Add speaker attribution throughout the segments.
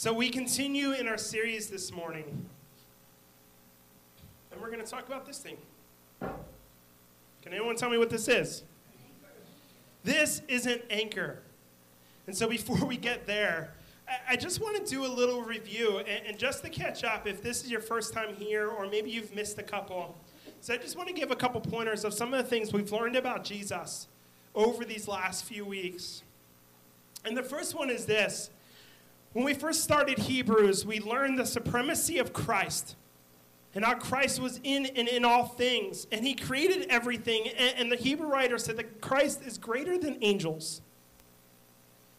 Speaker 1: So we continue in our series this morning. And we're going to talk about this thing. Can anyone tell me what this is? This is an anchor. And so before we get there, I- just want to do a little review. And, and just to catch up, if this is your first time here, or maybe you've missed a couple, so I just want to give a couple pointers of some of the things we've learned about Jesus over these last few weeks. And the first one is this. When we first started Hebrews, we learned the supremacy of Christ and how Christ was in and in all things. And he created everything. And, and the Hebrew writer said that Christ is greater than angels.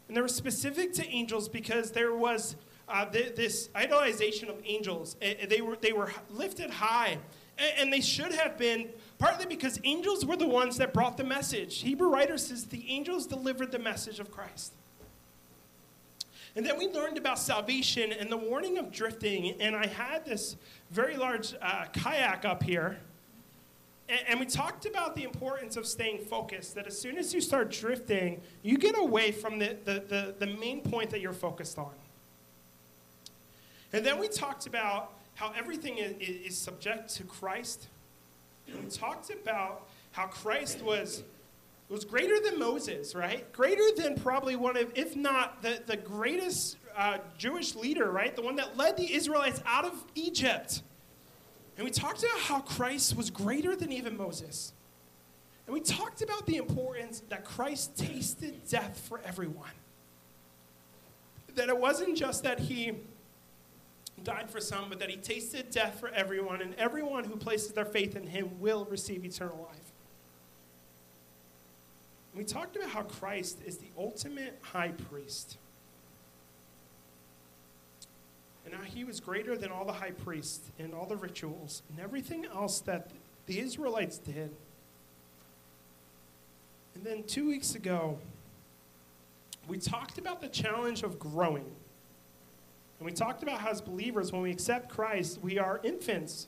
Speaker 1: And they were specific to angels because there was uh, th- this idolization of angels. They, were, they were lifted high. And, and they should have been, partly because angels were the ones that brought the message. Hebrew writer says the angels delivered the message of Christ. And then we learned about salvation and the warning of drifting. And I had this very large uh, kayak up here. And, and we talked about the importance of staying focused, that as soon as you start drifting, you get away from the, the, the, the main point that you're focused on. And then we talked about how everything is, is subject to Christ. We talked about how Christ was was greater than Moses, right? Greater than probably one of, if not the, the greatest uh, Jewish leader, right? The one that led the Israelites out of Egypt. And we talked about how Christ was greater than even Moses. And we talked about the importance that Christ tasted death for everyone. That it wasn't just that he died for some, but that he tasted death for everyone, and everyone who places their faith in him will receive eternal life. We talked about how Christ is the ultimate high priest. And how he was greater than all the high priests and all the rituals and everything else that the Israelites did. And then two weeks ago, we talked about the challenge of growing. And we talked about how, as believers, when we accept Christ, we are infants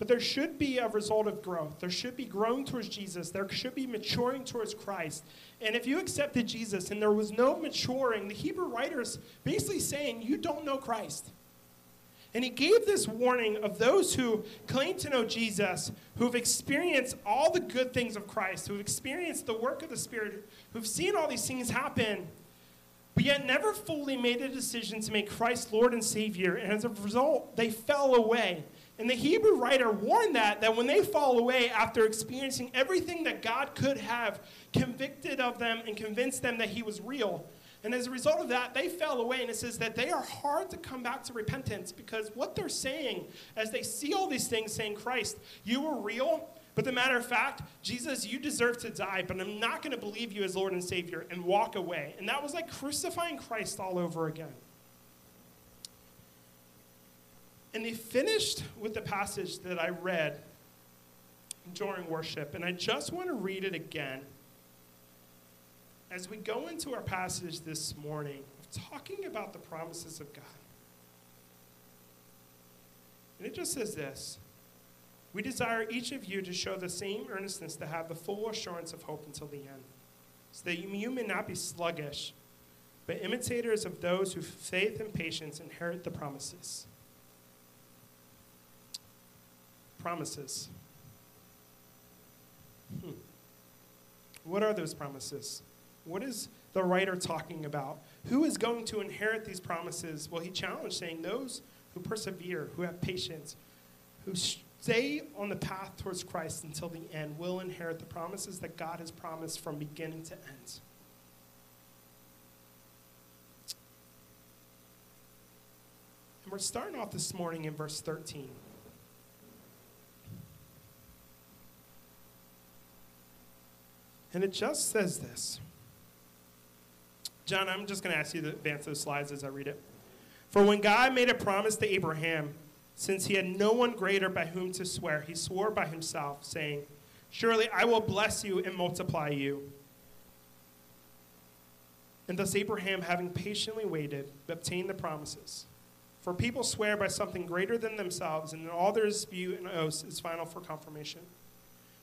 Speaker 1: but there should be a result of growth. There should be growing towards Jesus. There should be maturing towards Christ. And if you accepted Jesus and there was no maturing, the Hebrew writer's basically saying you don't know Christ. And he gave this warning of those who claim to know Jesus, who've experienced all the good things of Christ, who've experienced the work of the Spirit, who've seen all these things happen, but yet never fully made a decision to make Christ Lord and Savior. And as a result, they fell away. And the Hebrew writer warned that, that when they fall away after experiencing everything that God could have convicted of them and convinced them that he was real, and as a result of that, they fell away. And it says that they are hard to come back to repentance because what they're saying as they see all these things saying, Christ, you were real, but the matter of fact, Jesus, you deserve to die, but I'm not going to believe you as Lord and Savior and walk away. And that was like crucifying Christ all over again. And they finished with the passage that I read during worship. And I just want to read it again. As we go into our passage this morning, of talking about the promises of God. And it just says this We desire each of you to show the same earnestness to have the full assurance of hope until the end, so that you may not be sluggish, but imitators of those who faith and patience inherit the promises promises. Hmm. What are those promises? What is the writer talking about? Who is going to inherit these promises? Well, he challenged, saying, Those who persevere, who have patience, who stay on the path towards Christ until the end will inherit the promises that God has promised from beginning to end. And we're starting off this morning in verse 13. And it just says this. John, I'm just going to ask you to advance those slides as I read it. For when God made a promise to Abraham, since he had no one greater by whom to swear, he swore by himself, saying, Surely I will bless you and multiply you. And thus Abraham, having patiently waited, obtained the promises. For people swear by something greater than themselves, and all their dispute and oaths is final for confirmation.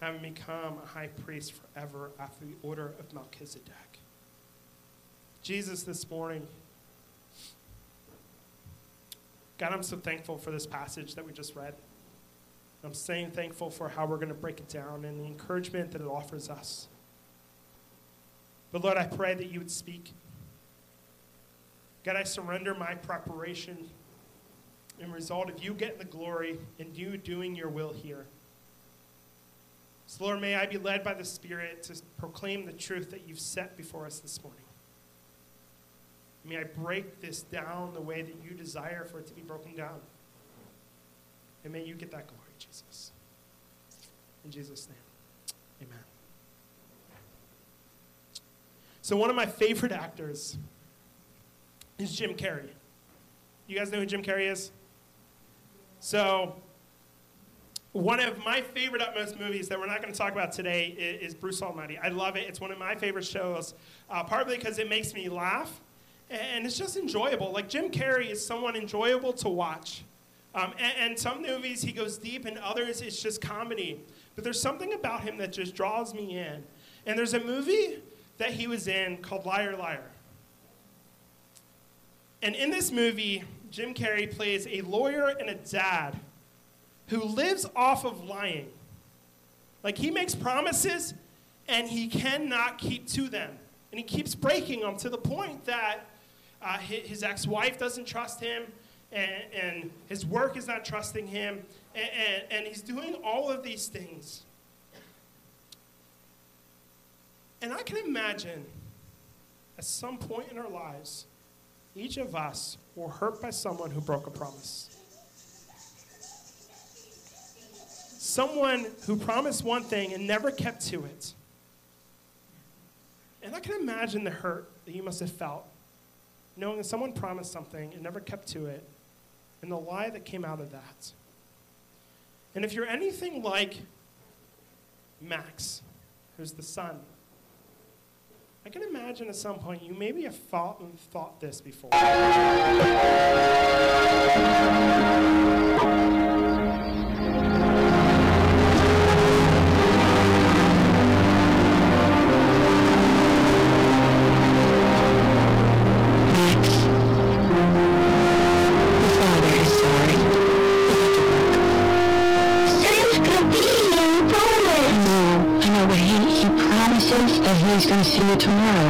Speaker 1: having become a high priest forever after the order of Melchizedek. Jesus, this morning, God, I'm so thankful for this passage that we just read. I'm saying thankful for how we're going to break it down and the encouragement that it offers us. But Lord, I pray that you would speak. God, I surrender my preparation in result of you getting the glory and you doing your will here. So, Lord, may I be led by the Spirit to proclaim the truth that you've set before us this morning. May I break this down the way that you desire for it to be broken down. And may you get that glory, Jesus. In Jesus' name, amen. So, one of my favorite actors is Jim Carrey. You guys know who Jim Carrey is? So, one of my favorite Utmost movies that we're not going to talk about today is, Bruce Almighty. I love it. It's one of my favorite shows, uh, partly because it makes me laugh, and it's just enjoyable. Like Jim Carrey is someone enjoyable to watch. Um, and, and, some movies he goes deep, and others it's just comedy. But there's something about him that just draws me in. And there's a movie that he was in called Liar Liar. And in this movie, Jim Carrey plays a lawyer and a dad who lives off of lying. Like he makes promises and he cannot keep to them. And he keeps breaking them to the point that uh, his ex wife doesn't trust him, and, and, his work is not trusting him, and, and, and he's doing all of these things. And I can imagine at some point in our lives, each of us were hurt by someone who broke a promise. Someone who promised one thing and never kept to it. And I can imagine the hurt that you must have felt knowing that someone promised something and never kept to it, and the lie that came out of that. And if you're anything like Max, who's the son, I can imagine at some point you maybe have thought and thought this before.
Speaker 2: You tomorrow.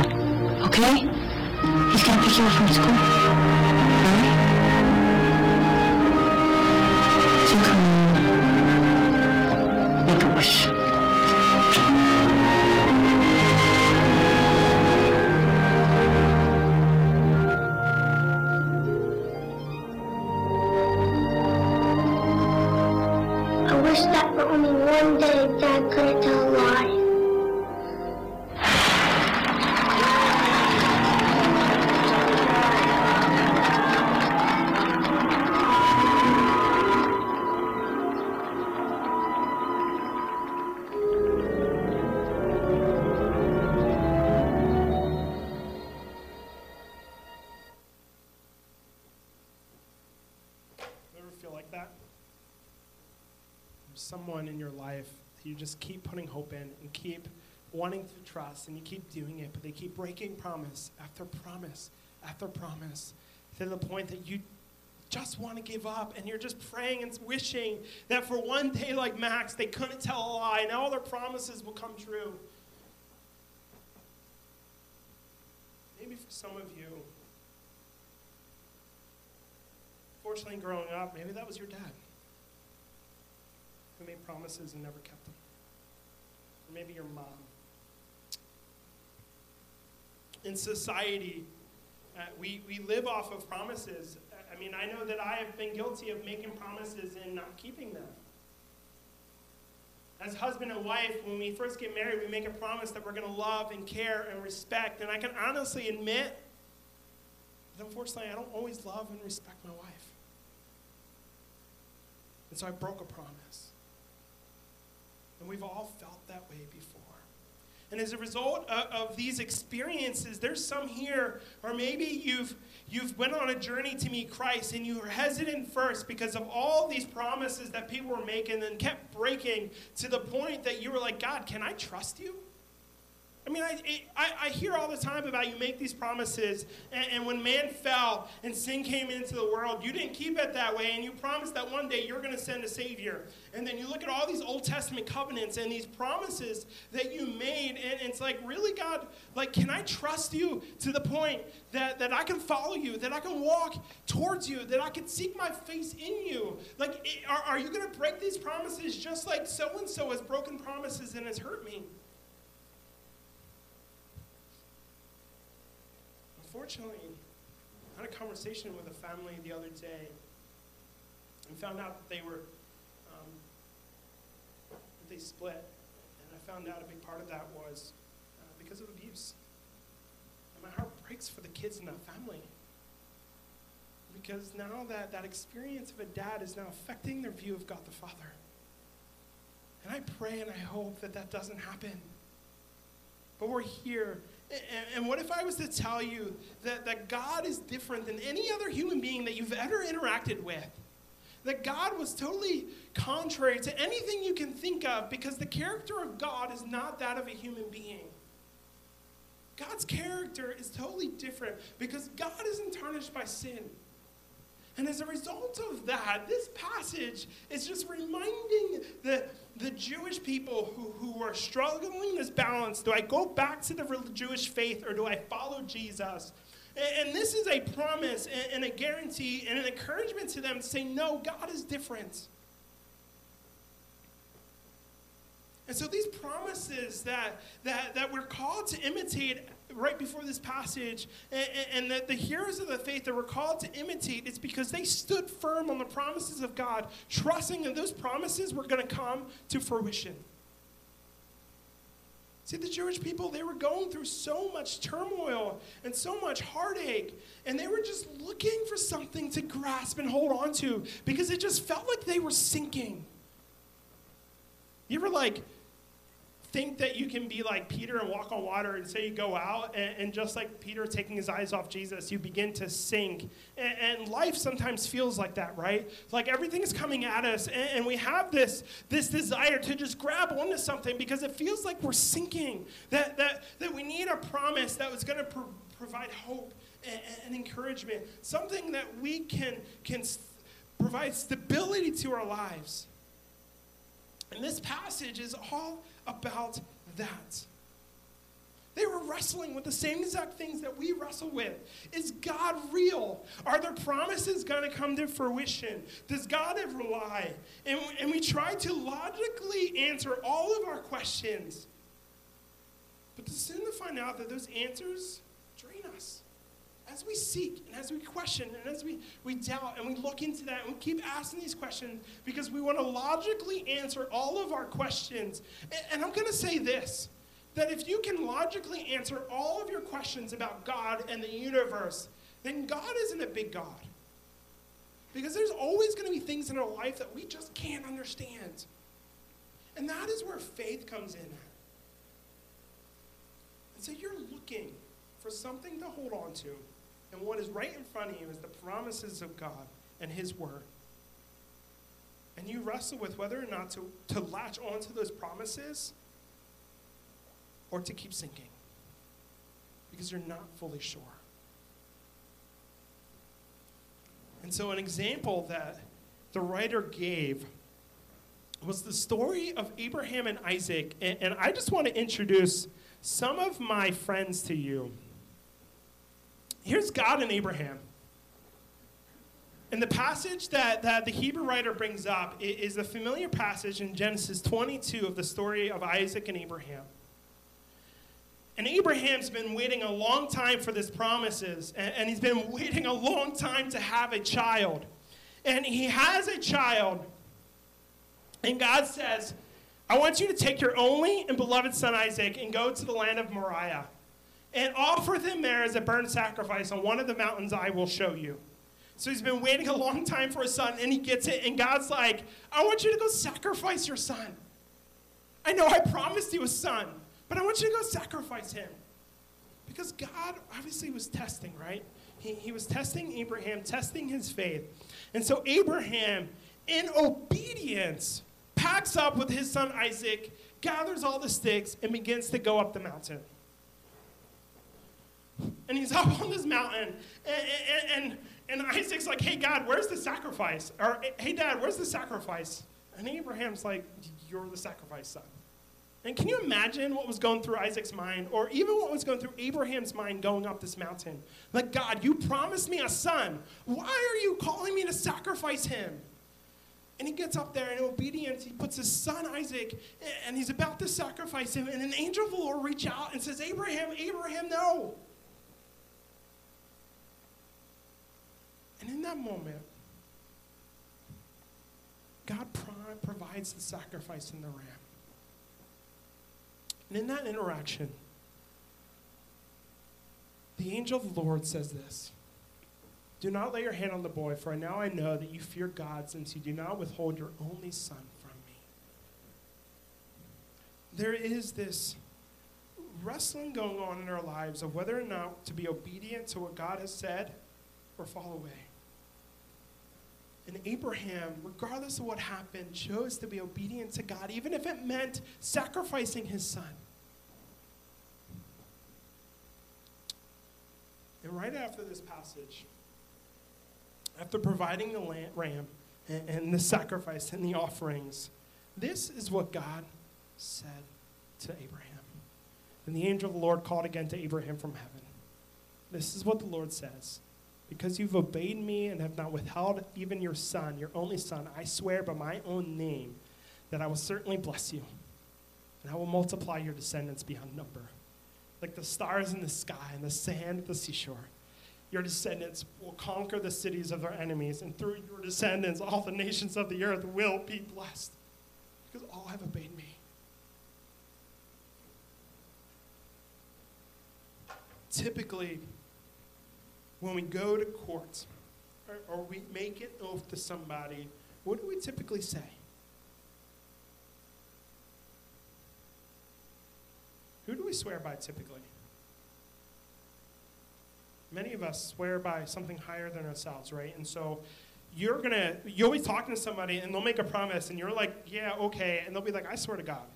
Speaker 1: Someone in your life you just keep putting hope in and keep wanting to trust and you keep doing it, but they keep breaking promise after promise after promise to the point that you just want to give up and you're just praying and wishing that for one day like Max they couldn't tell a lie and all their promises will come true. Maybe for some of you, fortunately growing up, maybe that was your dad who made promises and never kept them. Or maybe your mom. In society, uh, we, we live off of promises. I mean, I know that I have been guilty of making promises and not keeping them. As husband and wife, when we first get married, we make a promise that we're going to love and care and respect. And I can honestly admit But unfortunately, I don't always love and respect my wife. And so I broke a promise. And we've all felt that way before. And as a result of, of, these experiences, there's some here, or maybe you've you've went on a journey to meet Christ and you were hesitant first because of all these promises that people were making and kept breaking to the point that you were like, God, can I trust you? I mean, I, I, I, hear all the time about you make these promises, and, and, when man fell and sin came into the world, you didn't keep it that way, and you promised that one day you're going to send a Savior. And then you look at all these Old Testament covenants and these promises that you made, and, and it's like, really, God, like, can I trust you to the point that, that I can follow you, that I can walk towards you, that I can seek my face in you? Like, are, are you going to break these promises just like so and so has broken promises and has hurt me? Unfortunately, I had a conversation with a family the other day and found out that they were, um, that they split. And I found out a big part of that was uh, because of abuse. And my heart breaks for the kids in that family. Because now that, that experience of a dad is now affecting their view of God the Father. And I pray and I hope that that doesn't happen. But we're here and what if I was to tell you that, that God is different than any other human being that you've ever interacted with? That God was totally contrary to anything you can think of because the character of God is not that of a human being. God's character is totally different because God isn't tarnished by sin. And as a result of that, this passage is just reminding the, the Jewish people who, who are struggling this balance do I go back to the Jewish faith or do I follow Jesus? And, and this is a promise and, and a guarantee and an encouragement to them to say, no, God is different. And so these promises that, that, that we're called to imitate right before this passage, and, and that the heroes of the faith that we're called to imitate is because they stood firm on the promises of God, trusting that those promises were going to come to fruition. See, the Jewish people, they were going through so much turmoil and so much heartache, and they were just looking for something to grasp and hold on to because it just felt like they were sinking. You ever like think that you can be like Peter and walk on water and say you go out, and, and just like Peter taking his eyes off Jesus, you begin to sink. And, and life sometimes feels like that, right? Like everything is coming at us, and, and, we have this, this desire to just grab onto something because it feels like we're sinking. That, that, that we need a promise that was going to pro- provide hope and, and encouragement, something that we can, can provide stability to our lives. And this passage is all about that. They were wrestling with the same exact things that we wrestle with. Is God real? Are their promises going to come to fruition? Does God ever lie? And, and we try to logically answer all of our questions. But to soon to find out that those answers as we seek and as we question and as we, we doubt and we look into that and we keep asking these questions because we want to logically answer all of our questions. And, and I'm going to say this that if you can logically answer all of your questions about God and the universe, then God isn't a big God. Because there's always going to be things in our life that we just can't understand. And that is where faith comes in. And so you're looking for something to hold on to and what is right in front of you is the promises of God and His Word. And you wrestle with whether or not to, to latch onto those promises or to keep sinking because you're not fully sure. And so, an example that the writer gave was the story of Abraham and Isaac. And, and I just want to introduce some of my friends to you here's God and Abraham. And the passage that, that the Hebrew writer brings up is a familiar passage in Genesis 22 of the story of Isaac and Abraham. And Abraham's been waiting a long time for this promises, and, and he's been waiting a long time to have a child. And he has a child, and God says, I want you to take your only and beloved son Isaac and go to the land of Moriah and offer them there as a burnt sacrifice on one of the mountains I will show you. So he's been waiting a long time for his son, and he gets it, and God's like, I want you to go sacrifice your son. I know I promised you a son, but I want you to go sacrifice him. Because God obviously was testing, right? He, he was testing Abraham, testing his faith. And so Abraham, in obedience, packs up with his son Isaac, gathers all the sticks, and begins to go up the mountain. And he's up on this mountain, and, and, and, Isaac's like, hey, God, where's the sacrifice? Or, hey, Dad, where's the sacrifice? And Abraham's like, you're the sacrifice, son. And can you imagine what was going through Isaac's mind, or even what was going through Abraham's mind going up this mountain? Like, God, you promised me a son. Why are you calling me to sacrifice him? And he gets up there in obedience. He puts his son Isaac, and he's about to sacrifice him. And an angel of the Lord reach out and says, Abraham, Abraham, no. And in that moment, God provides the sacrifice in the ram. And in that interaction, the angel of the Lord says this Do not lay your hand on the boy, for now I know that you fear God, since you do not withhold your only son from me. There is this wrestling going on in our lives of whether or not to be obedient to what God has said or fall away. And Abraham, regardless of what happened, chose to be obedient to God, even if it meant sacrificing his son. And right after this passage, after providing the ram and, and the sacrifice and the offerings, this is what God said to Abraham. And the angel of the Lord called again to Abraham from heaven. This is what the Lord says. Because you've obeyed me and have not withheld even your son, your only son, I swear by my own name that I will certainly bless you, and I will multiply your descendants beyond number, like the stars in the sky and the sand at the seashore. Your descendants will conquer the cities of their enemies, and through your descendants, all the nations of the earth will be blessed, because all have obeyed me. Typically, when we go to court or, or we make an oath to somebody, what do we typically say? Who do we swear by typically? Many of us swear by something higher than ourselves, right? And so you're gonna, you'll be talking to somebody and they'll make a promise and you're like, yeah, okay. And they'll be like, I swear to God.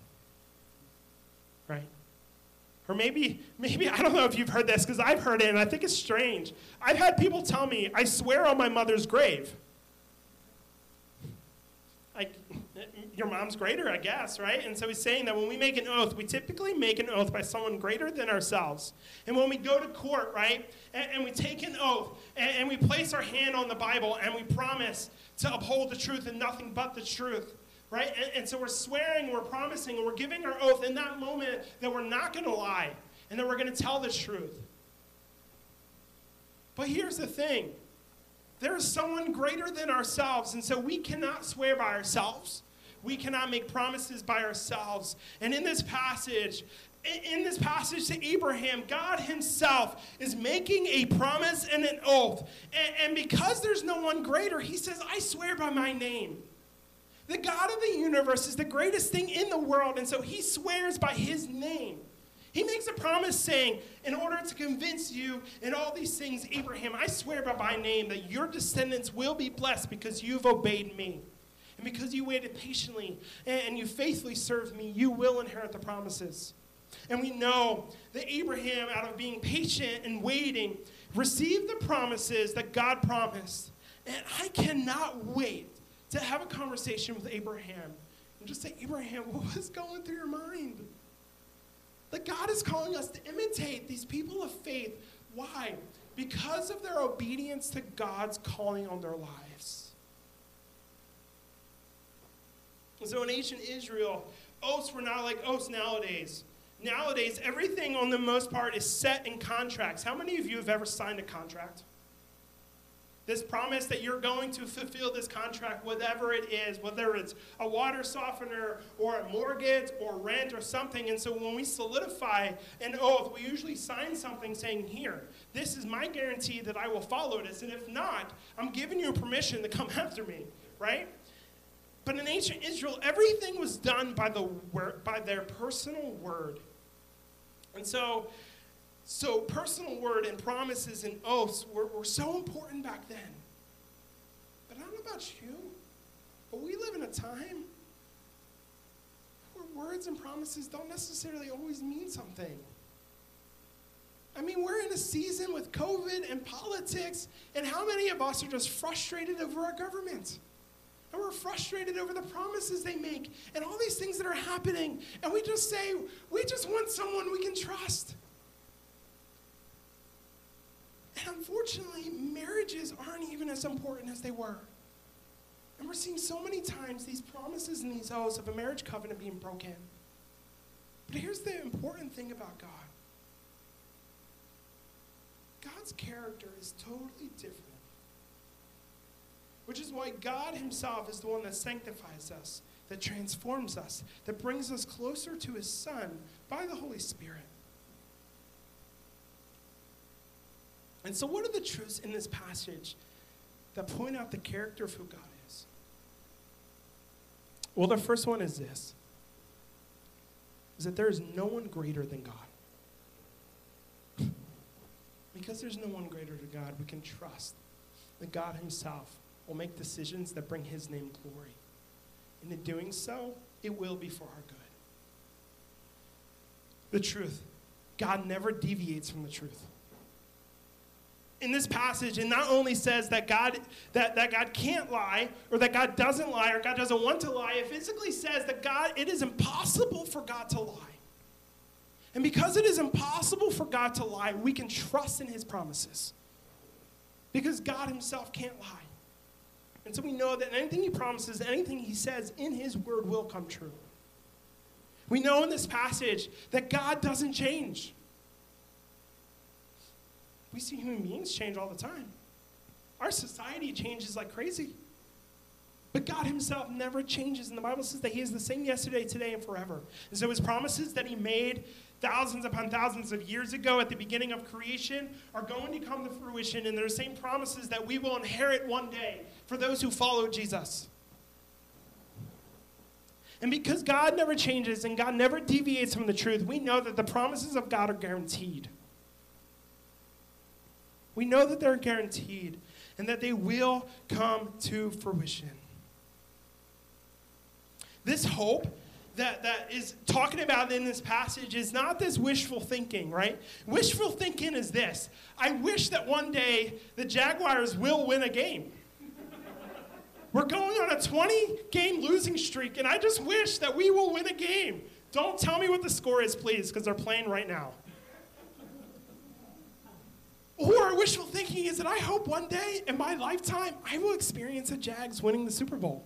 Speaker 1: Right? Or maybe, maybe, I don't know if you've heard this because I've heard it and I think it's strange. I've had people tell me, I swear on my mother's grave. Like, your mom's greater, I guess, right? And so he's saying that when we make an oath, we typically make an oath by someone greater than ourselves. And when we go to court, right, and, and we take an oath and, and we place our hand on the Bible and we promise to uphold the truth and nothing but the truth, right? And, and, so we're swearing, we're promising, and we're giving our oath in that moment that we're not going to lie and that we're going to tell the truth. But here's the thing there is someone greater than ourselves, and so we cannot swear by ourselves. We cannot make promises by ourselves. And in this passage, in this passage to Abraham, God Himself is making a promise and an oath. And, and because there's no one greater, He says, I swear by my name. The God of the universe is the greatest thing in the world, and so he swears by his name. He makes a promise saying, In order to convince you in all these things, Abraham, I swear by my name that your descendants will be blessed because you've obeyed me. And because you waited patiently and you faithfully served me, you will inherit the promises. And we know that Abraham, out of being patient and waiting, received the promises that God promised. And I cannot wait to have a conversation with Abraham and just say, Abraham, what was going through your mind? That God is calling us to imitate these people of faith. Why? Because of their obedience to God's calling on their lives. So in ancient Israel, oaths were not like oaths nowadays. Nowadays, everything on the most part is set in contracts. How many of you have ever signed a contract? This promise that you're going to fulfill this contract, whatever it is, whether it's a water softener or a mortgage or rent or something. And so when we solidify an oath, we usually sign something saying, Here, this is my guarantee that I will follow this. And if not, I'm giving you permission to come after me, right? But in ancient Israel, everything was done by, the by their personal word. And so, so personal word and promises and oaths were, were so important back then. But I don't know about you, but we live in a time where words and promises don't necessarily always mean something. I mean, we're in a season with COVID and politics, and how many of us are just frustrated over our government? And we're frustrated over the promises they make and all these things that are happening. And we just say, we just want someone we can trust. And unfortunately, marriages aren't even as important as they were. And we're seeing so many times these promises and these oaths of a marriage covenant being broken. But here's the important thing about God God's character is totally different which is why God Himself is the one that sanctifies us, that transforms us, that brings us closer to His Son by the Holy Spirit. And so, what are the truths in this passage that point out the character of who God is? Well, the first one is this is that there is no one greater than God. because there's no one greater than God, we can trust that God Himself will make decisions that bring His name glory. And in doing so, it will be for our good. The truth God never deviates from the truth. In this passage, it not only says that God, that, that God can't lie, or that God doesn't lie, or God doesn't want to lie, it physically says that God, it is impossible for God to lie. And because it is impossible for God to lie, we can trust in his promises. Because God himself can't lie. And so we know that anything he promises, anything he says in his word will come true. We know in this passage that God doesn't change. We see human beings change all the time. Our society changes like crazy. But God Himself never changes. And the Bible says that He is the same yesterday, today, and forever. And so His promises that He made thousands upon thousands of years ago at the beginning of creation are going to come to fruition. And they're the same promises that we will inherit one day for those who follow Jesus. And because God never changes and God never deviates from the truth, we know that the promises of God are guaranteed. We know that they're guaranteed and that they will come to fruition. This hope that, that is talking about in this passage is not this wishful thinking, right? Wishful thinking is this I wish that one day the Jaguars will win a game. We're going on a 20 game losing streak, and I just wish that we will win a game. Don't tell me what the score is, please, because they're playing right now. Or wishful thinking is that I hope one day in my lifetime I will experience a Jags winning the Super Bowl.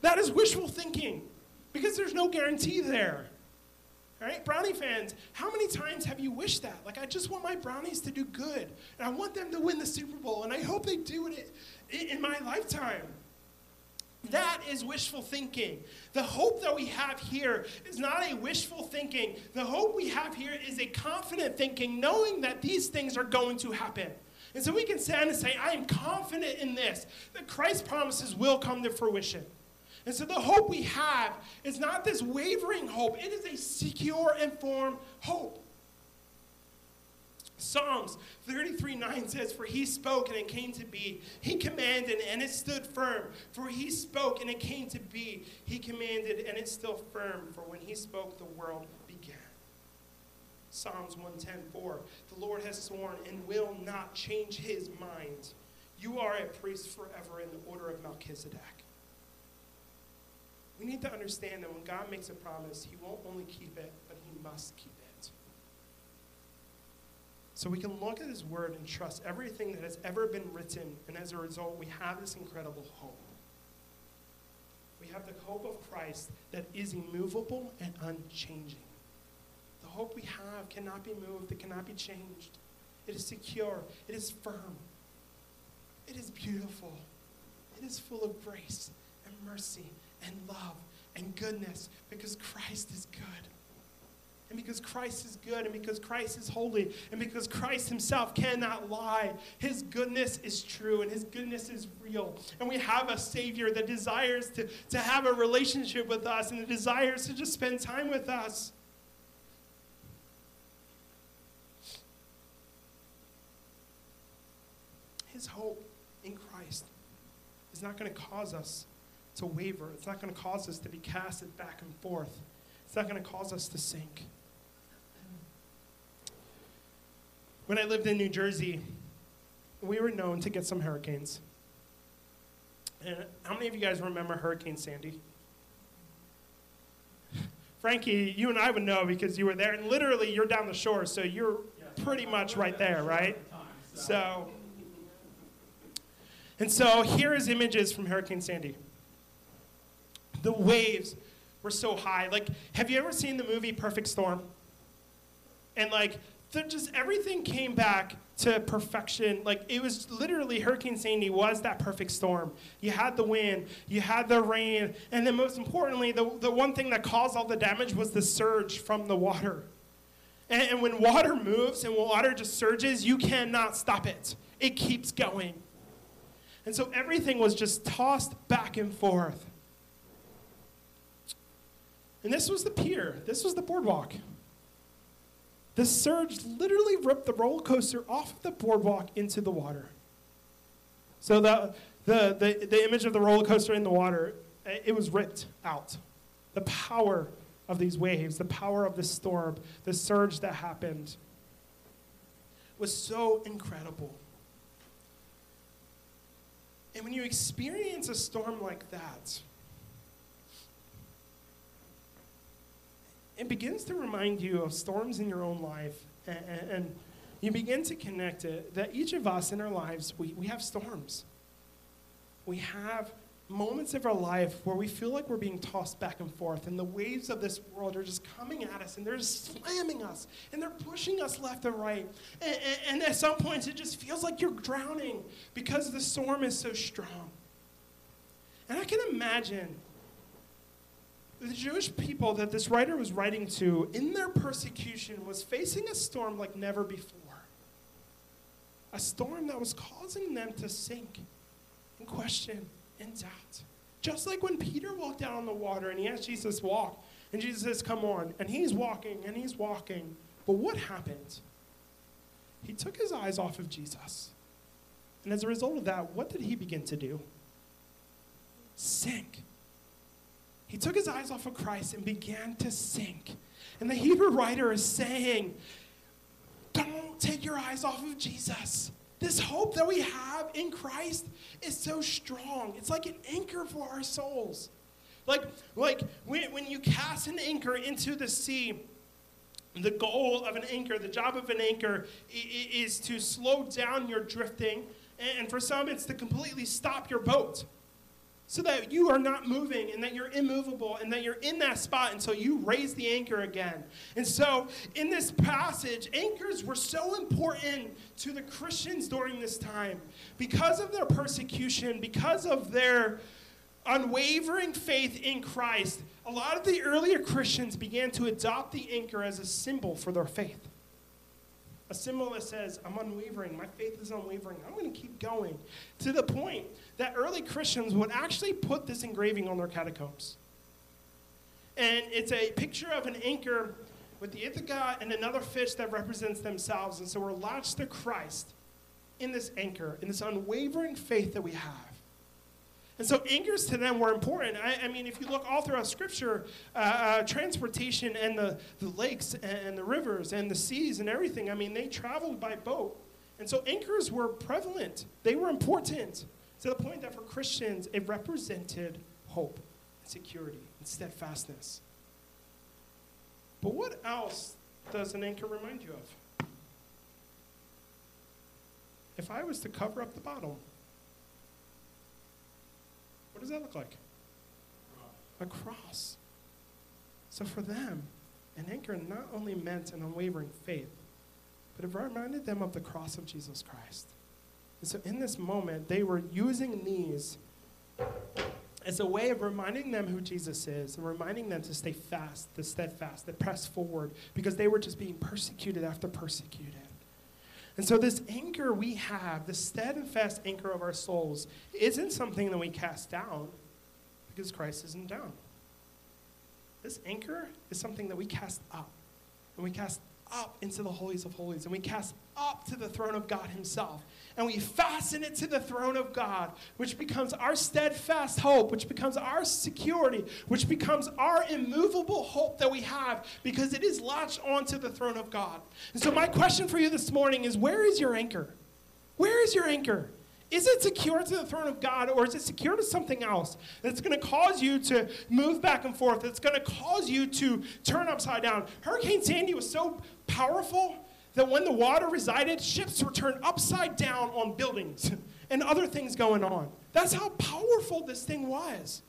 Speaker 1: That is wishful thinking because there's no guarantee there. All right, Brownie fans, how many times have you wished that? Like, I just want my Brownies to do good, and I want them to win the Super Bowl, and I hope they do it in my lifetime. That is wishful thinking. The hope that we have here is not a wishful thinking. The hope we have here is a confident thinking, knowing that these things are going to happen. And so we can stand and say, I am confident in this, that Christ's promises will come to fruition. And so the hope we have is not this wavering hope, it is a secure and firm hope. Psalms 33 9 says, For he spoke and it came to be. He commanded and it stood firm. For he spoke and it came to be. He commanded and it's still firm. For when he spoke, the world began. Psalms 110 4 The Lord has sworn and will not change his mind. You are a priest forever in the order of Melchizedek. We need to understand that when God makes a promise, He won't only keep it, but He must keep it. So we can look at His Word and trust everything that has ever been written, and as a result, we have this incredible hope. We have the hope of Christ that is immovable and unchanging. The hope we have cannot be moved, it cannot be changed. It is secure, it is firm, it is beautiful. It is full of grace and mercy and love and goodness because Christ is good. And because Christ is good, and because Christ is holy, and because Christ himself cannot lie, his goodness is true and his goodness is real. And we have a Savior that desires to, to have a relationship with us and that desires to just spend time with us. His hope in Christ is not going to cause us to waver. It's not going to cause us to be casted back and forth. It's not going to cause us to sink. When I lived in New Jersey, we were known to get some hurricanes. And how many of you guys remember Hurricane Sandy? Frankie, you and I would know because you were there, and literally you're down the shore, so you're pretty much right there, right? So, and so here is images from Hurricane Sandy. The waves were so high. Like, have you ever seen the movie Perfect Storm? And like, the, just everything came back to perfection. Like it was literally Hurricane Sandy was that perfect storm. You had the wind, you had the rain, and then most importantly, the, the one thing that caused all the damage was the surge from the water. And, and when water moves and water just surges, you cannot stop it. It keeps going. And so everything was just tossed back and forth. And this was the pier. This was the boardwalk. The surge literally ripped the roller coaster off of the boardwalk into the water. So the, the, the, the image of the roller coaster in the water, eh, it was ripped out. The power of these waves, the power of the storm, the surge that happened was so incredible. And when you experience a storm like that, it begins to remind you of storms in your own life. And, and, you begin to connect it that each of us in our lives, we, we have storms. We have moments of our life where we feel like we're being tossed back and forth, and the waves of this world are just coming at us, and they're slamming us, and they're pushing us left and right. And, and, and at some points, it just feels like you're drowning because the storm is so strong. And I can imagine the Jewish people that this writer was writing to in their persecution was facing a storm like never before. A storm that was causing them to sink and question and doubt. Just like when Peter walked out on the water and he asked Jesus walk, and Jesus says, Come on. And he's walking and he's walking. But what happened? He took his eyes off of Jesus. And as a result of that, what did he begin to do? Sink. He took his eyes off of Christ and began to sink. And the Hebrew writer is saying, don't take your eyes off of Jesus. This hope that we have in Christ is so strong. It's like an anchor for our souls. Like, like when, when you cast an anchor into the sea, the goal of an anchor, the job of an anchor, is to slow down your drifting. And for some, it's to completely stop your boat so that you are not moving and that you're immovable and that you're in that spot until you raise the anchor again. And so, in this passage, anchors were so important to the Christians during this time because of their persecution, because of their unwavering faith in Christ. A lot of the earlier Christians began to adopt the anchor as a symbol for their faith a symbol that says, I'm unwavering, my faith is unwavering, I'm going to keep going. To the point that early Christians would actually put this engraving on their catacombs. And it's a picture of an anchor with the Ichthys and another fish that represents themselves. And so we're latched to Christ in this anchor, in this unwavering faith that we have. And so anchors to them were important. I, I mean, if you look all throughout Scripture, uh, uh, transportation and the, the lakes and the rivers and the seas and everything, I mean, they traveled by boat. And so anchors were prevalent, they were important to the point that for Christians, it represented hope and security and steadfastness. But what else does an anchor remind you of? If I was to cover up the bottle, does that look like? A cross. So for them, an anchor not only meant an unwavering faith, but it reminded them of the cross of Jesus Christ. And so in this moment, they were using these as a way of reminding them who Jesus is and reminding them to stay fast, to steadfast, to press forward, because they were just being persecuted after persecuted. And so, this anchor we have, the steadfast anchor of our souls, isn't something that we cast down because Christ isn't down. This anchor is something that we cast up. And we cast up into the holies of holies. And we cast up to the throne of God Himself. And we fasten it to the throne of God, which becomes our steadfast hope, which becomes our security, which becomes our immovable hope that we have because it is latched onto the throne of God. And so, my question for you this morning is where is your anchor? Where is your anchor? Is it secure to the throne of God or is it secure to something else that's going to cause you to move back and forth? That's going to cause you to turn upside down. Hurricane Sandy was so powerful that when the water resided, ships were turned upside down on buildings and other things going on. That's how powerful this thing was.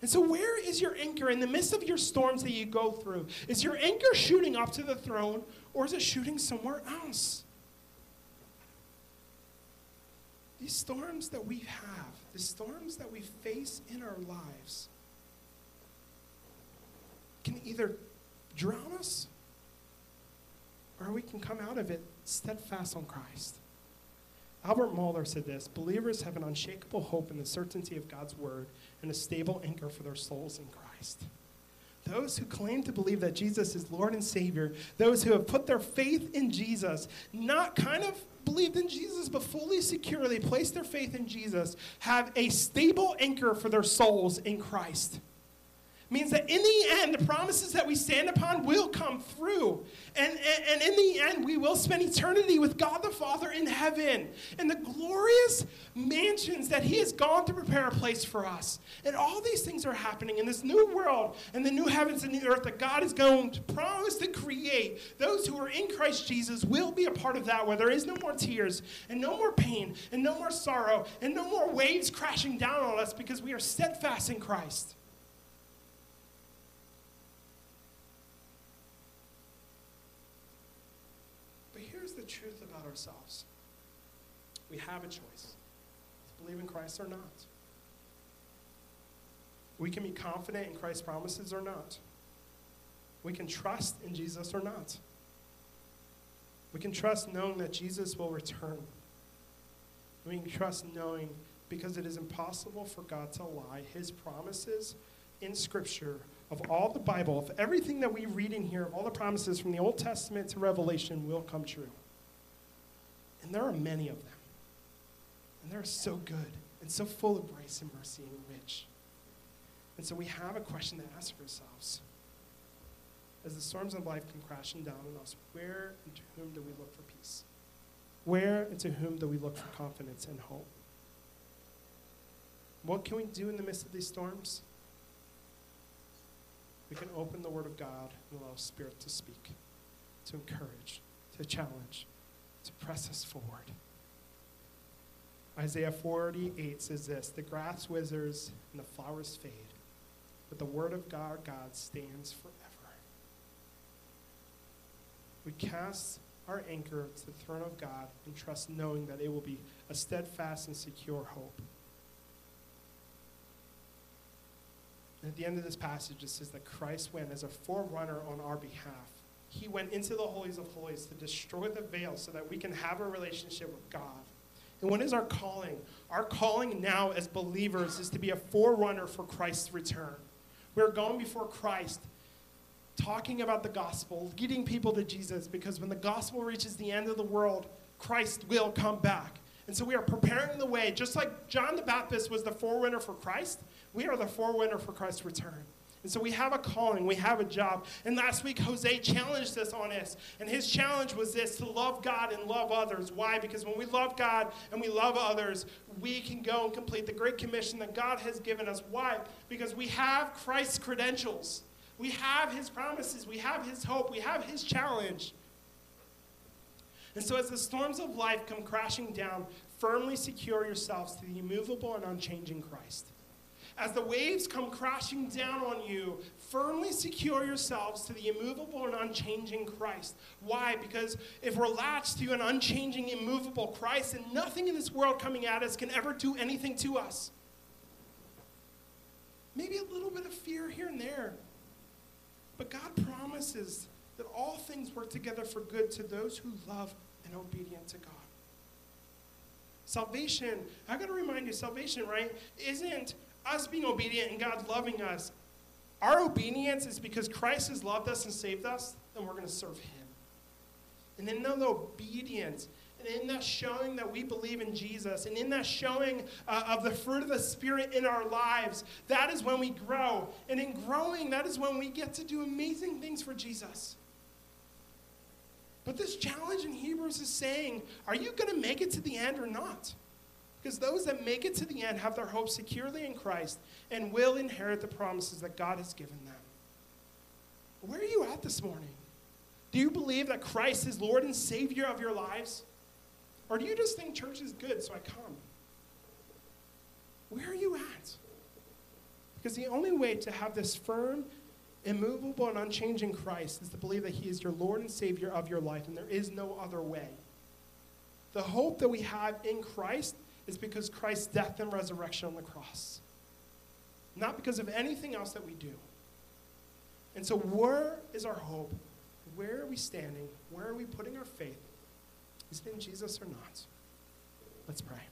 Speaker 1: And so, where is your anchor in the midst of your storms that you go through? Is your anchor shooting up to the throne or is it shooting somewhere else? These storms that we have, the storms that we face in our lives, can either drown us or we can come out of it steadfast on Christ. Albert Mohler said this Believers have an unshakable hope in the certainty of God's word and a stable anchor for their souls in Christ. Those who claim to believe that Jesus is Lord and Savior, those who have put their faith in Jesus, not kind of believed in Jesus, but fully securely placed their faith in Jesus, have a stable anchor for their souls in Christ means that in the end, the promises that we stand upon will come through. And, and, and, in the end, we will spend eternity with God the Father in heaven in the glorious mansions that He has gone to prepare a place for us. And all these things are happening in this new world and the new heavens and the earth that God is going to promise to create. Those who are in Christ Jesus will be a part of that, where there is no more tears and no more pain and no more sorrow and no more waves crashing down on us because we are steadfast in Christ. Truth about ourselves. We have a choice to believe in Christ or not. We can be confident in Christ's promises or not. We can trust in Jesus or not. We can trust knowing that Jesus will return. We can trust knowing because it is impossible for God to lie. His promises in Scripture of all the Bible, of everything that we read in here, of all the promises from the Old Testament to Revelation will come true. And there are many of them. And they're so good and so full of grace and mercy and rich. And so we have a question to ask ourselves. As the storms of life come crashing down on us, where and to whom do we look for peace? Where and to whom do we look for confidence and hope? What can we do in the midst of these storms? We can open the Word of God and allow Spirit to speak, to encourage, to challenge, to press us forward. Isaiah 48 says this The grass withers and the flowers fade, but the word of God, God stands forever. We cast our anchor to the throne of God and trust knowing that it will be a steadfast and secure hope. And at the end of this passage, it says that Christ went as a forerunner on our behalf he went into the holies of holies to destroy the veil so that we can have a relationship with God. And what is our calling? Our calling now as believers is to be a forerunner for Christ's return. We're going before Christ, talking about the gospel, leading people to Jesus, because when the gospel reaches the end of the world, Christ will come back. And so we are preparing the way, just like John the Baptist was the forerunner for Christ, we are the forerunner for Christ's return. And so we have a calling, we have a job. And last week, Jose challenged us on this. And his challenge was this to love God and love others. Why? Because when we love God and we love others, we can go and complete the great commission that God has given us. Why? Because we have Christ's credentials, we have his promises, we have his hope, we have his challenge. And so, as the storms of life come crashing down, firmly secure yourselves to the immovable and unchanging Christ as the waves come crashing down on you, firmly secure yourselves to the immovable and unchanging Christ. Why? Because if we're latched to an unchanging, immovable Christ, then nothing in this world coming at us can ever do anything to us. Maybe a little bit of fear here and there. But God promises that all things work together for good to those who love and obedient to God. Salvation, I got to remind you, salvation, right, isn't us being obedient and God loving us. Our obedience is because Christ has loved us and saved us, and we're going to serve Him. And in that obedience, and in that showing that we believe in Jesus, and in that showing uh, of the fruit of the Spirit in our lives, that is when we grow. And in growing, that is when we get to do amazing things for Jesus. But this challenge in Hebrews is saying, are you going to make it to the end or not? Because those that make it to the end have their hope securely in Christ and will inherit the promises that God has given them. Where are you at this morning? Do you believe that Christ is Lord and Savior of your lives? Or do you just think church is good, so I come? Where are you at? Because the only way to have this firm, immovable, and unchanging Christ is to believe that He is your Lord and Savior of your life, and there is no other way. The hope that we have in Christ is because Christ's death and resurrection on the cross, not because of anything else that we do. And so, where is our hope? Where are we standing? Where are we putting our faith? Is it in Jesus or not? Let's pray.